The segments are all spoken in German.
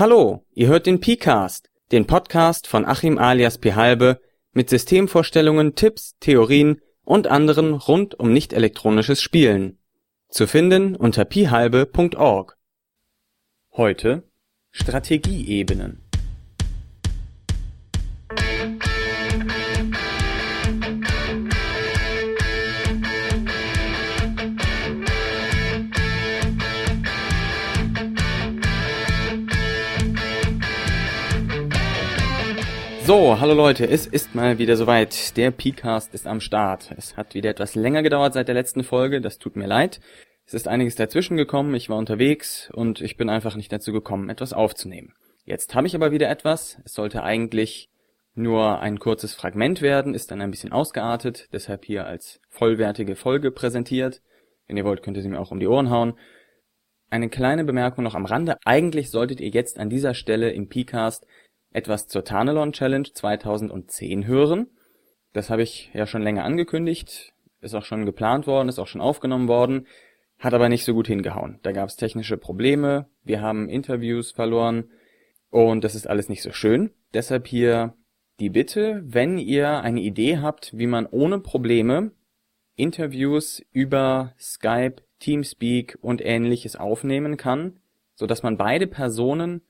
Hallo, ihr hört den PCast, den Podcast von Achim alias P. Halbe mit Systemvorstellungen, Tipps, Theorien und anderen rund um nicht elektronisches Spielen. Zu finden unter pihalbe.org. Heute Strategieebenen. So, hallo Leute, es ist mal wieder soweit. Der Pcast ist am Start. Es hat wieder etwas länger gedauert seit der letzten Folge, das tut mir leid. Es ist einiges dazwischen gekommen, ich war unterwegs und ich bin einfach nicht dazu gekommen, etwas aufzunehmen. Jetzt habe ich aber wieder etwas. Es sollte eigentlich nur ein kurzes Fragment werden, ist dann ein bisschen ausgeartet, deshalb hier als vollwertige Folge präsentiert. Wenn ihr wollt, könnt ihr sie mir auch um die Ohren hauen. Eine kleine Bemerkung noch am Rande. Eigentlich solltet ihr jetzt an dieser Stelle im Pcast etwas zur Tarnelon Challenge 2010 hören. Das habe ich ja schon länger angekündigt, ist auch schon geplant worden, ist auch schon aufgenommen worden, hat aber nicht so gut hingehauen. Da gab es technische Probleme, wir haben Interviews verloren und das ist alles nicht so schön. Deshalb hier die Bitte, wenn ihr eine Idee habt, wie man ohne Probleme Interviews über Skype, Teamspeak und ähnliches aufnehmen kann, so dass man beide Personen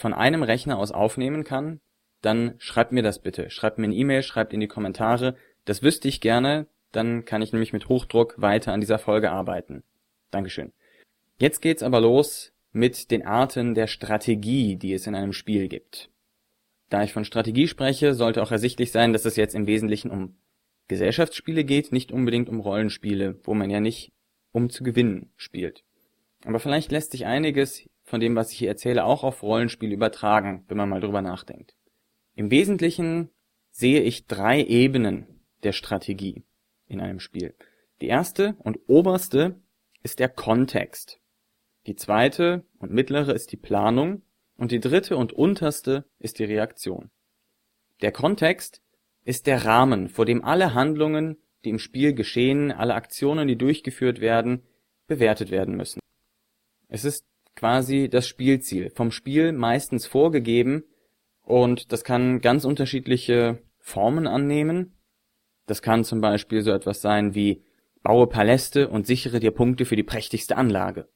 von einem Rechner aus aufnehmen kann, dann schreibt mir das bitte. Schreibt mir eine E-Mail, schreibt in die Kommentare. Das wüsste ich gerne, dann kann ich nämlich mit Hochdruck weiter an dieser Folge arbeiten. Dankeschön. Jetzt geht's aber los mit den Arten der Strategie, die es in einem Spiel gibt. Da ich von Strategie spreche, sollte auch ersichtlich sein, dass es jetzt im Wesentlichen um Gesellschaftsspiele geht, nicht unbedingt um Rollenspiele, wo man ja nicht um zu gewinnen spielt. Aber vielleicht lässt sich einiges von dem, was ich hier erzähle, auch auf Rollenspiele übertragen, wenn man mal drüber nachdenkt. Im Wesentlichen sehe ich drei Ebenen der Strategie in einem Spiel. Die erste und oberste ist der Kontext. Die zweite und mittlere ist die Planung und die dritte und unterste ist die Reaktion. Der Kontext ist der Rahmen, vor dem alle Handlungen, die im Spiel geschehen, alle Aktionen, die durchgeführt werden, bewertet werden müssen. Es ist quasi das Spielziel. Vom Spiel meistens vorgegeben und das kann ganz unterschiedliche Formen annehmen. Das kann zum Beispiel so etwas sein wie baue Paläste und sichere dir Punkte für die prächtigste Anlage.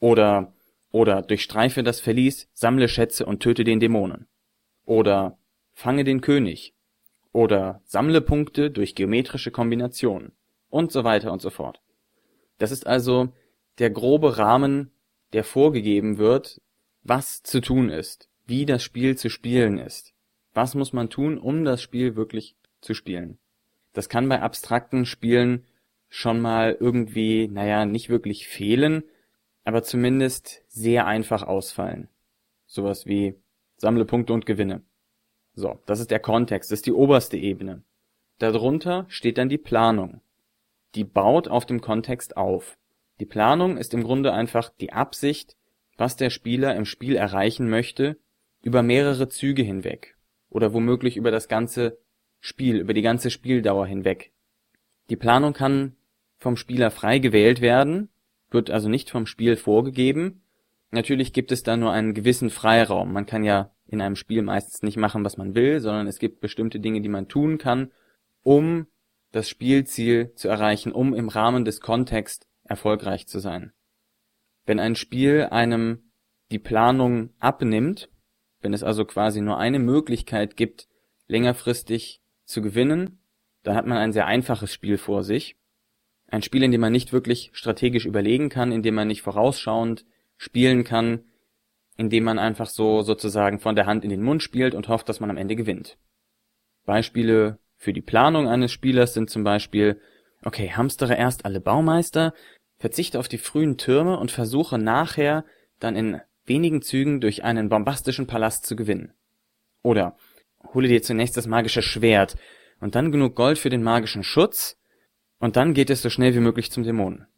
Oder oder durchstreife das Verlies, sammle Schätze und töte den Dämonen. Oder fange den König. Oder sammle Punkte durch geometrische Kombinationen. Und so weiter und so fort. Das ist also der grobe Rahmen der vorgegeben wird, was zu tun ist, wie das Spiel zu spielen ist. Was muss man tun, um das Spiel wirklich zu spielen? Das kann bei abstrakten Spielen schon mal irgendwie, naja, nicht wirklich fehlen, aber zumindest sehr einfach ausfallen. Sowas wie sammle Punkte und gewinne. So, das ist der Kontext, das ist die oberste Ebene. Darunter steht dann die Planung. Die baut auf dem Kontext auf. Die Planung ist im Grunde einfach die Absicht, was der Spieler im Spiel erreichen möchte, über mehrere Züge hinweg oder womöglich über das ganze Spiel, über die ganze Spieldauer hinweg. Die Planung kann vom Spieler frei gewählt werden, wird also nicht vom Spiel vorgegeben. Natürlich gibt es da nur einen gewissen Freiraum. Man kann ja in einem Spiel meistens nicht machen, was man will, sondern es gibt bestimmte Dinge, die man tun kann, um das Spielziel zu erreichen, um im Rahmen des Kontexts erfolgreich zu sein. Wenn ein Spiel einem die Planung abnimmt, wenn es also quasi nur eine Möglichkeit gibt, längerfristig zu gewinnen, dann hat man ein sehr einfaches Spiel vor sich. Ein Spiel, in dem man nicht wirklich strategisch überlegen kann, in dem man nicht vorausschauend spielen kann, in dem man einfach so sozusagen von der Hand in den Mund spielt und hofft, dass man am Ende gewinnt. Beispiele für die Planung eines Spielers sind zum Beispiel Okay, hamstere erst alle Baumeister, verzichte auf die frühen Türme und versuche nachher dann in wenigen Zügen durch einen bombastischen Palast zu gewinnen. Oder hole dir zunächst das magische Schwert und dann genug Gold für den magischen Schutz und dann geht es so schnell wie möglich zum Dämonen.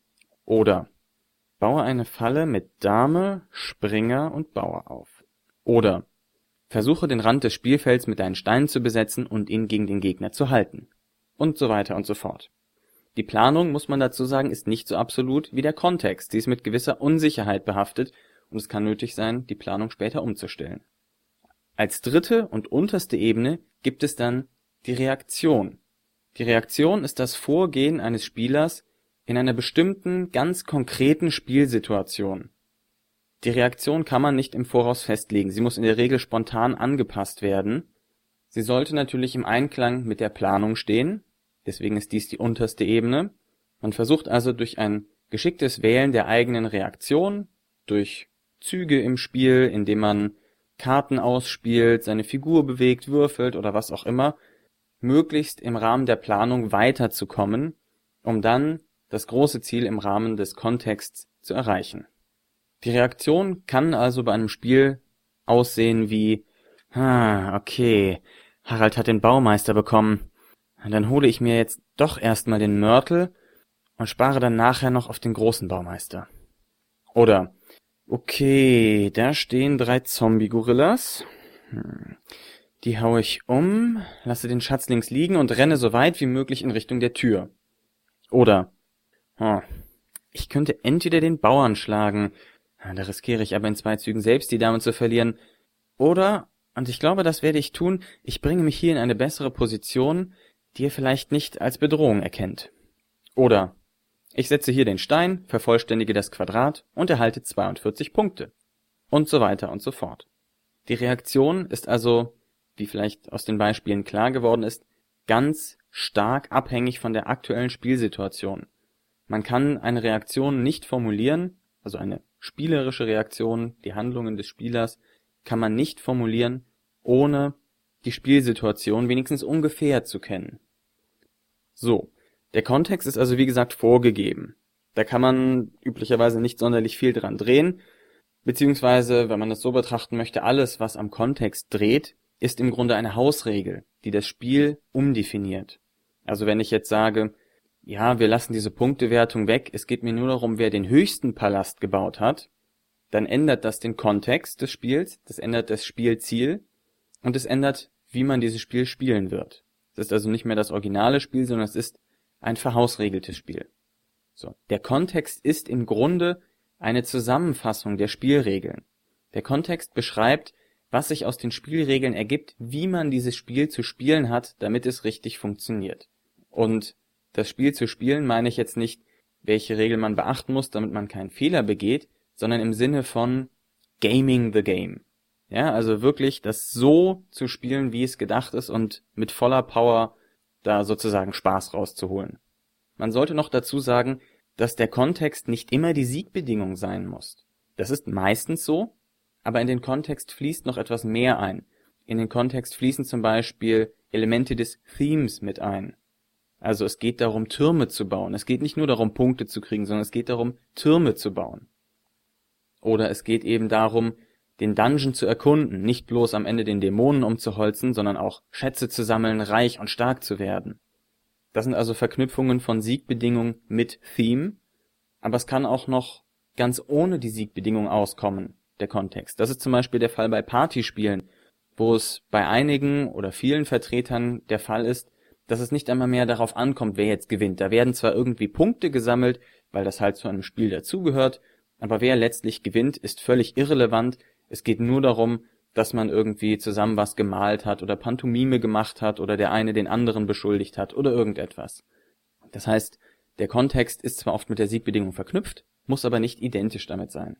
Oder baue eine Falle mit Dame, Springer und Bauer auf. Oder versuche den Rand des Spielfelds mit deinen Steinen zu besetzen und ihn gegen den Gegner zu halten. Und so weiter und so fort. Die Planung, muss man dazu sagen, ist nicht so absolut wie der Kontext. Sie ist mit gewisser Unsicherheit behaftet und es kann nötig sein, die Planung später umzustellen. Als dritte und unterste Ebene gibt es dann die Reaktion. Die Reaktion ist das Vorgehen eines Spielers in einer bestimmten, ganz konkreten Spielsituation. Die Reaktion kann man nicht im Voraus festlegen, sie muss in der Regel spontan angepasst werden. Sie sollte natürlich im Einklang mit der Planung stehen, deswegen ist dies die unterste Ebene. Man versucht also durch ein geschicktes Wählen der eigenen Reaktion, durch Züge im Spiel, indem man Karten ausspielt, seine Figur bewegt, würfelt oder was auch immer, möglichst im Rahmen der Planung weiterzukommen, um dann das große Ziel im Rahmen des Kontexts zu erreichen. Die Reaktion kann also bei einem Spiel aussehen wie Ah, okay. Harald hat den Baumeister bekommen. Dann hole ich mir jetzt doch erstmal den Mörtel und spare dann nachher noch auf den großen Baumeister. Oder Okay, da stehen drei Zombie-Gorillas. Hm. Die haue ich um, lasse den Schatz links liegen und renne so weit wie möglich in Richtung der Tür. Oder, oh, ich könnte entweder den Bauern schlagen, da riskiere ich aber in zwei Zügen selbst die Dame zu verlieren, oder, und ich glaube, das werde ich tun, ich bringe mich hier in eine bessere Position, die ihr vielleicht nicht als Bedrohung erkennt. Oder, ich setze hier den Stein, vervollständige das Quadrat und erhalte 42 Punkte. Und so weiter und so fort. Die Reaktion ist also, wie vielleicht aus den Beispielen klar geworden ist, ganz stark abhängig von der aktuellen Spielsituation. Man kann eine Reaktion nicht formulieren, also eine spielerische Reaktion, die Handlungen des Spielers, kann man nicht formulieren, ohne die Spielsituation wenigstens ungefähr zu kennen. So, der Kontext ist also wie gesagt vorgegeben. Da kann man üblicherweise nicht sonderlich viel dran drehen, beziehungsweise, wenn man das so betrachten möchte, alles, was am Kontext dreht, ist im Grunde eine Hausregel, die das Spiel umdefiniert. Also wenn ich jetzt sage, ja, wir lassen diese Punktewertung weg, es geht mir nur darum, wer den höchsten Palast gebaut hat, dann ändert das den Kontext des Spiels, das ändert das Spielziel und es ändert, wie man dieses Spiel spielen wird. Es ist also nicht mehr das originale Spiel, sondern es ist ein verhausregeltes Spiel. So. Der Kontext ist im Grunde eine Zusammenfassung der Spielregeln. Der Kontext beschreibt, was sich aus den Spielregeln ergibt, wie man dieses Spiel zu spielen hat, damit es richtig funktioniert. Und das Spiel zu spielen meine ich jetzt nicht, welche Regeln man beachten muss, damit man keinen Fehler begeht, sondern im Sinne von gaming the game. Ja, also wirklich das so zu spielen, wie es gedacht ist und mit voller Power da sozusagen Spaß rauszuholen. Man sollte noch dazu sagen, dass der Kontext nicht immer die Siegbedingung sein muss. Das ist meistens so, aber in den Kontext fließt noch etwas mehr ein. In den Kontext fließen zum Beispiel Elemente des Themes mit ein. Also es geht darum, Türme zu bauen. Es geht nicht nur darum, Punkte zu kriegen, sondern es geht darum, Türme zu bauen. Oder es geht eben darum, den Dungeon zu erkunden, nicht bloß am Ende den Dämonen umzuholzen, sondern auch Schätze zu sammeln, reich und stark zu werden. Das sind also Verknüpfungen von Siegbedingungen mit Theme, aber es kann auch noch ganz ohne die Siegbedingung auskommen, der Kontext. Das ist zum Beispiel der Fall bei Partyspielen, wo es bei einigen oder vielen Vertretern der Fall ist, dass es nicht einmal mehr darauf ankommt, wer jetzt gewinnt. Da werden zwar irgendwie Punkte gesammelt, weil das halt zu einem Spiel dazugehört, aber wer letztlich gewinnt, ist völlig irrelevant, es geht nur darum, dass man irgendwie zusammen was gemalt hat oder Pantomime gemacht hat oder der eine den anderen beschuldigt hat oder irgendetwas. Das heißt, der Kontext ist zwar oft mit der Siegbedingung verknüpft, muss aber nicht identisch damit sein.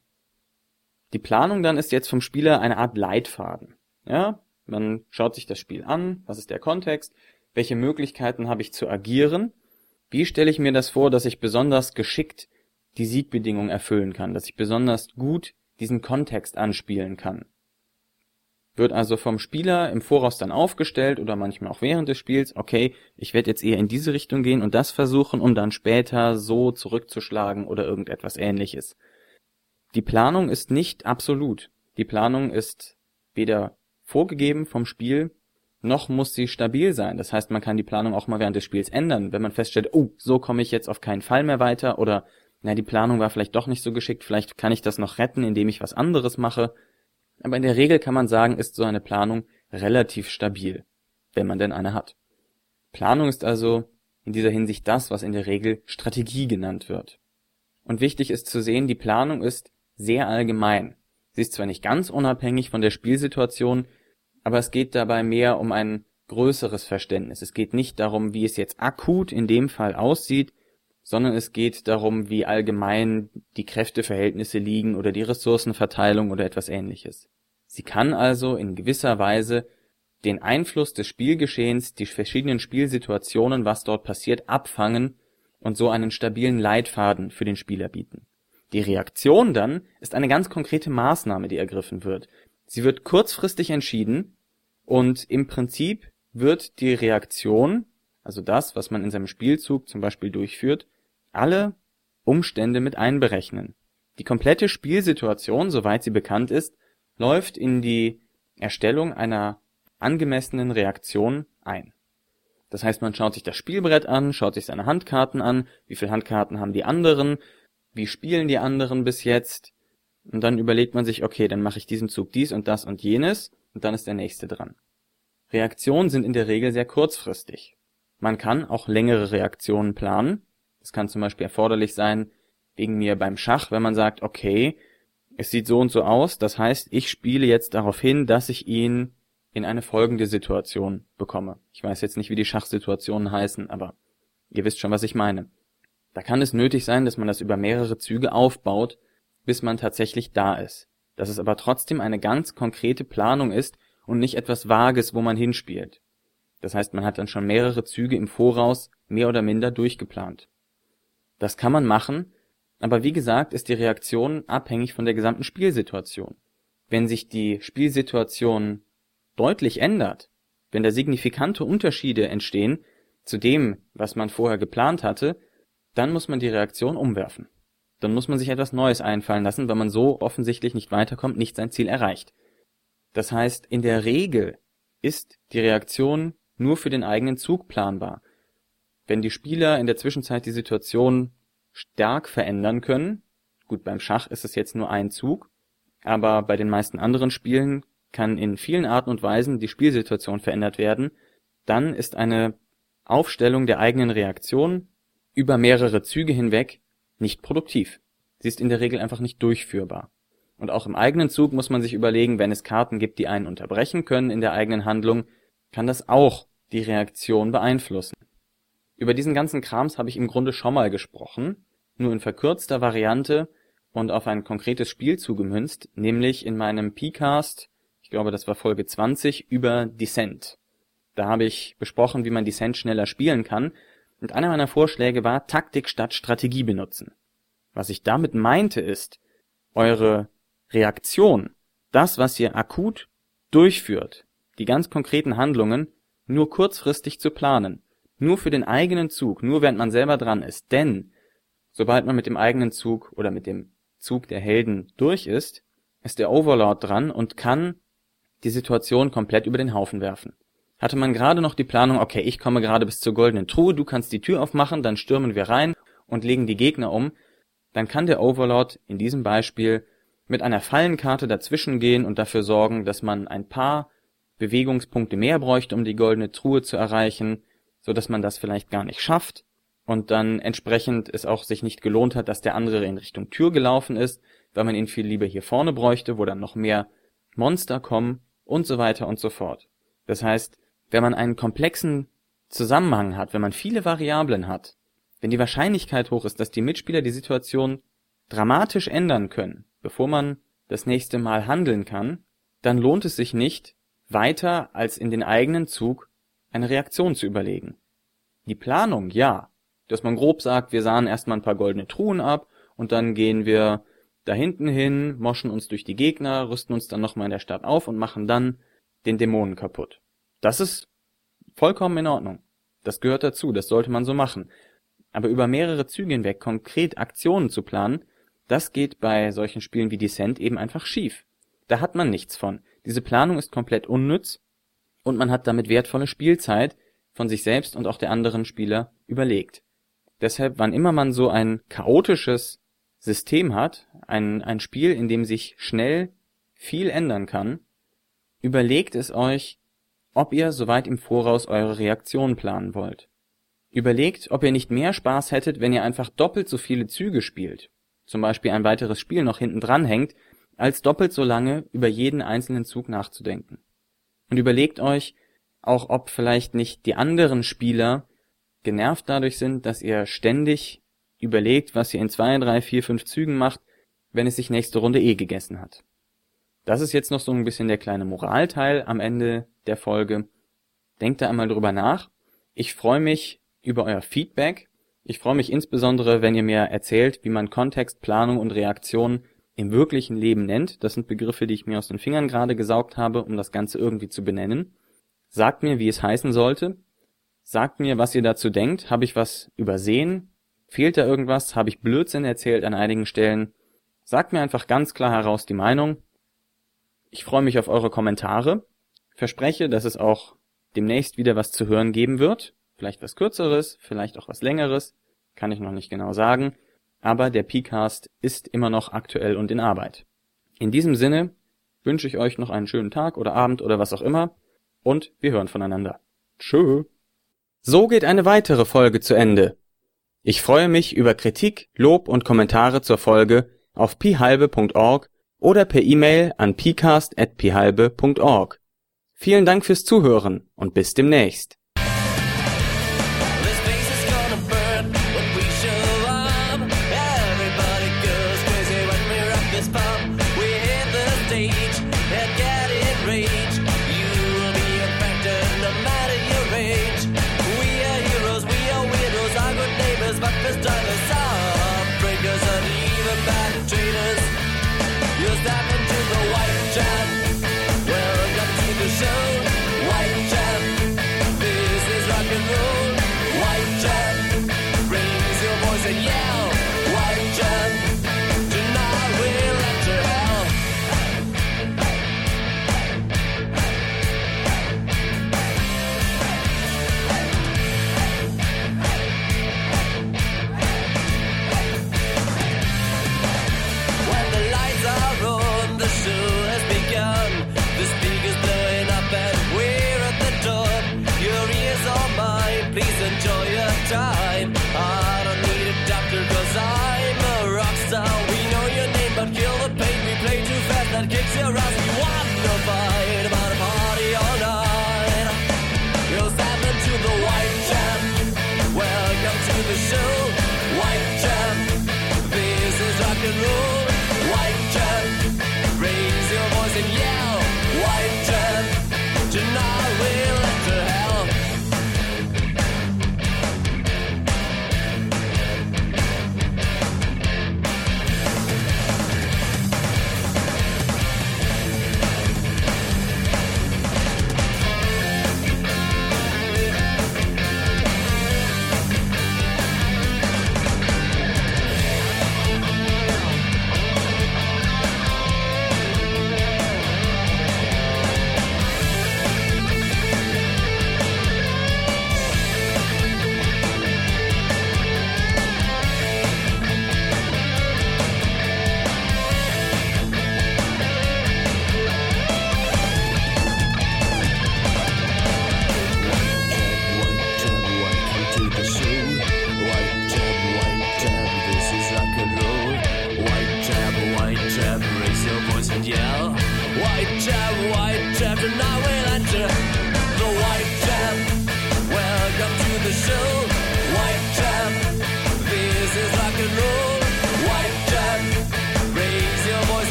Die Planung dann ist jetzt vom Spieler eine Art Leitfaden. Ja, man schaut sich das Spiel an, was ist der Kontext, welche Möglichkeiten habe ich zu agieren, wie stelle ich mir das vor, dass ich besonders geschickt die Siegbedingung erfüllen kann, dass ich besonders gut diesen Kontext anspielen kann. Wird also vom Spieler im Voraus dann aufgestellt oder manchmal auch während des Spiels, okay, ich werde jetzt eher in diese Richtung gehen und das versuchen, um dann später so zurückzuschlagen oder irgendetwas ähnliches. Die Planung ist nicht absolut. Die Planung ist weder vorgegeben vom Spiel, noch muss sie stabil sein. Das heißt, man kann die Planung auch mal während des Spiels ändern, wenn man feststellt, oh, so komme ich jetzt auf keinen Fall mehr weiter oder na, die Planung war vielleicht doch nicht so geschickt, vielleicht kann ich das noch retten, indem ich was anderes mache. Aber in der Regel kann man sagen, ist so eine Planung relativ stabil, wenn man denn eine hat. Planung ist also in dieser Hinsicht das, was in der Regel Strategie genannt wird. Und wichtig ist zu sehen, die Planung ist sehr allgemein. Sie ist zwar nicht ganz unabhängig von der Spielsituation, aber es geht dabei mehr um ein größeres Verständnis. Es geht nicht darum, wie es jetzt akut in dem Fall aussieht, sondern es geht darum, wie allgemein die Kräfteverhältnisse liegen oder die Ressourcenverteilung oder etwas ähnliches. Sie kann also in gewisser Weise den Einfluss des Spielgeschehens, die verschiedenen Spielsituationen, was dort passiert, abfangen und so einen stabilen Leitfaden für den Spieler bieten. Die Reaktion dann ist eine ganz konkrete Maßnahme, die ergriffen wird. Sie wird kurzfristig entschieden und im Prinzip wird die Reaktion, also das, was man in seinem Spielzug zum Beispiel durchführt, alle Umstände mit einberechnen. Die komplette Spielsituation, soweit sie bekannt ist, läuft in die Erstellung einer angemessenen Reaktion ein. Das heißt, man schaut sich das Spielbrett an, schaut sich seine Handkarten an, wie viele Handkarten haben die anderen, wie spielen die anderen bis jetzt, und dann überlegt man sich, okay, dann mache ich diesen Zug dies und das und jenes, und dann ist der nächste dran. Reaktionen sind in der Regel sehr kurzfristig. Man kann auch längere Reaktionen planen, es kann zum Beispiel erforderlich sein, wegen mir beim Schach, wenn man sagt, okay, es sieht so und so aus, das heißt, ich spiele jetzt darauf hin, dass ich ihn in eine folgende Situation bekomme. Ich weiß jetzt nicht, wie die Schachsituationen heißen, aber ihr wisst schon, was ich meine. Da kann es nötig sein, dass man das über mehrere Züge aufbaut, bis man tatsächlich da ist. Dass es aber trotzdem eine ganz konkrete Planung ist und nicht etwas Vages, wo man hinspielt. Das heißt, man hat dann schon mehrere Züge im Voraus mehr oder minder durchgeplant. Das kann man machen, aber wie gesagt ist die Reaktion abhängig von der gesamten Spielsituation. Wenn sich die Spielsituation deutlich ändert, wenn da signifikante Unterschiede entstehen zu dem, was man vorher geplant hatte, dann muss man die Reaktion umwerfen. Dann muss man sich etwas Neues einfallen lassen, weil man so offensichtlich nicht weiterkommt, nicht sein Ziel erreicht. Das heißt, in der Regel ist die Reaktion nur für den eigenen Zug planbar. Wenn die Spieler in der Zwischenzeit die Situation stark verändern können, gut, beim Schach ist es jetzt nur ein Zug, aber bei den meisten anderen Spielen kann in vielen Arten und Weisen die Spielsituation verändert werden, dann ist eine Aufstellung der eigenen Reaktion über mehrere Züge hinweg nicht produktiv. Sie ist in der Regel einfach nicht durchführbar. Und auch im eigenen Zug muss man sich überlegen, wenn es Karten gibt, die einen unterbrechen können in der eigenen Handlung, kann das auch die Reaktion beeinflussen. Über diesen ganzen Krams habe ich im Grunde schon mal gesprochen, nur in verkürzter Variante und auf ein konkretes Spiel zugemünzt, nämlich in meinem P-Cast, ich glaube, das war Folge 20, über Descent. Da habe ich besprochen, wie man Descent schneller spielen kann, und einer meiner Vorschläge war Taktik statt Strategie benutzen. Was ich damit meinte ist, eure Reaktion, das, was ihr akut durchführt, die ganz konkreten Handlungen, nur kurzfristig zu planen nur für den eigenen Zug, nur während man selber dran ist. Denn sobald man mit dem eigenen Zug oder mit dem Zug der Helden durch ist, ist der Overlord dran und kann die Situation komplett über den Haufen werfen. Hatte man gerade noch die Planung, okay, ich komme gerade bis zur goldenen Truhe, du kannst die Tür aufmachen, dann stürmen wir rein und legen die Gegner um, dann kann der Overlord in diesem Beispiel mit einer Fallenkarte dazwischen gehen und dafür sorgen, dass man ein paar Bewegungspunkte mehr bräuchte, um die goldene Truhe zu erreichen, so dass man das vielleicht gar nicht schafft und dann entsprechend es auch sich nicht gelohnt hat, dass der andere in Richtung Tür gelaufen ist, weil man ihn viel lieber hier vorne bräuchte, wo dann noch mehr Monster kommen und so weiter und so fort. Das heißt, wenn man einen komplexen Zusammenhang hat, wenn man viele Variablen hat, wenn die Wahrscheinlichkeit hoch ist, dass die Mitspieler die Situation dramatisch ändern können, bevor man das nächste Mal handeln kann, dann lohnt es sich nicht, weiter als in den eigenen Zug eine Reaktion zu überlegen. Die Planung, ja, dass man grob sagt, wir sahen erstmal ein paar goldene Truhen ab und dann gehen wir da hinten hin, moschen uns durch die Gegner, rüsten uns dann nochmal in der Stadt auf und machen dann den Dämonen kaputt. Das ist vollkommen in Ordnung. Das gehört dazu, das sollte man so machen. Aber über mehrere Züge hinweg konkret Aktionen zu planen, das geht bei solchen Spielen wie Descent eben einfach schief. Da hat man nichts von. Diese Planung ist komplett unnütz und man hat damit wertvolle Spielzeit von sich selbst und auch der anderen Spieler überlegt. Deshalb, wann immer man so ein chaotisches System hat, ein, ein Spiel, in dem sich schnell viel ändern kann, überlegt es euch, ob ihr soweit im Voraus eure Reaktion planen wollt. Überlegt, ob ihr nicht mehr Spaß hättet, wenn ihr einfach doppelt so viele Züge spielt, zum Beispiel ein weiteres Spiel noch hinten dran hängt, als doppelt so lange über jeden einzelnen Zug nachzudenken. Und überlegt euch auch, ob vielleicht nicht die anderen Spieler genervt dadurch sind, dass ihr ständig überlegt, was ihr in zwei, drei, vier, fünf Zügen macht, wenn es sich nächste Runde eh gegessen hat. Das ist jetzt noch so ein bisschen der kleine Moralteil am Ende der Folge. Denkt da einmal drüber nach. Ich freue mich über euer Feedback. Ich freue mich insbesondere, wenn ihr mir erzählt, wie man Kontext, Planung und Reaktion im wirklichen Leben nennt. Das sind Begriffe, die ich mir aus den Fingern gerade gesaugt habe, um das Ganze irgendwie zu benennen. Sagt mir, wie es heißen sollte. Sagt mir, was ihr dazu denkt. Habe ich was übersehen? Fehlt da irgendwas? Habe ich Blödsinn erzählt an einigen Stellen? Sagt mir einfach ganz klar heraus die Meinung. Ich freue mich auf eure Kommentare. Verspreche, dass es auch demnächst wieder was zu hören geben wird. Vielleicht was kürzeres, vielleicht auch was längeres. Kann ich noch nicht genau sagen aber der PCast ist immer noch aktuell und in Arbeit. In diesem Sinne wünsche ich euch noch einen schönen Tag oder Abend oder was auch immer und wir hören voneinander. Tschö. So geht eine weitere Folge zu Ende. Ich freue mich über Kritik, Lob und Kommentare zur Folge auf pihalbe.org oder per E-Mail an pcast@pihalbe.org. Vielen Dank fürs Zuhören und bis demnächst. but there's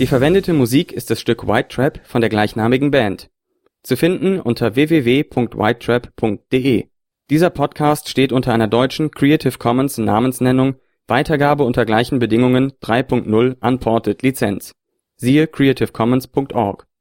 Die verwendete Musik ist das Stück White Trap von der gleichnamigen Band. Zu finden unter www.whitetrap.de. Dieser Podcast steht unter einer deutschen Creative Commons Namensnennung Weitergabe unter gleichen Bedingungen 3.0 Unported Lizenz. Siehe creativecommons.org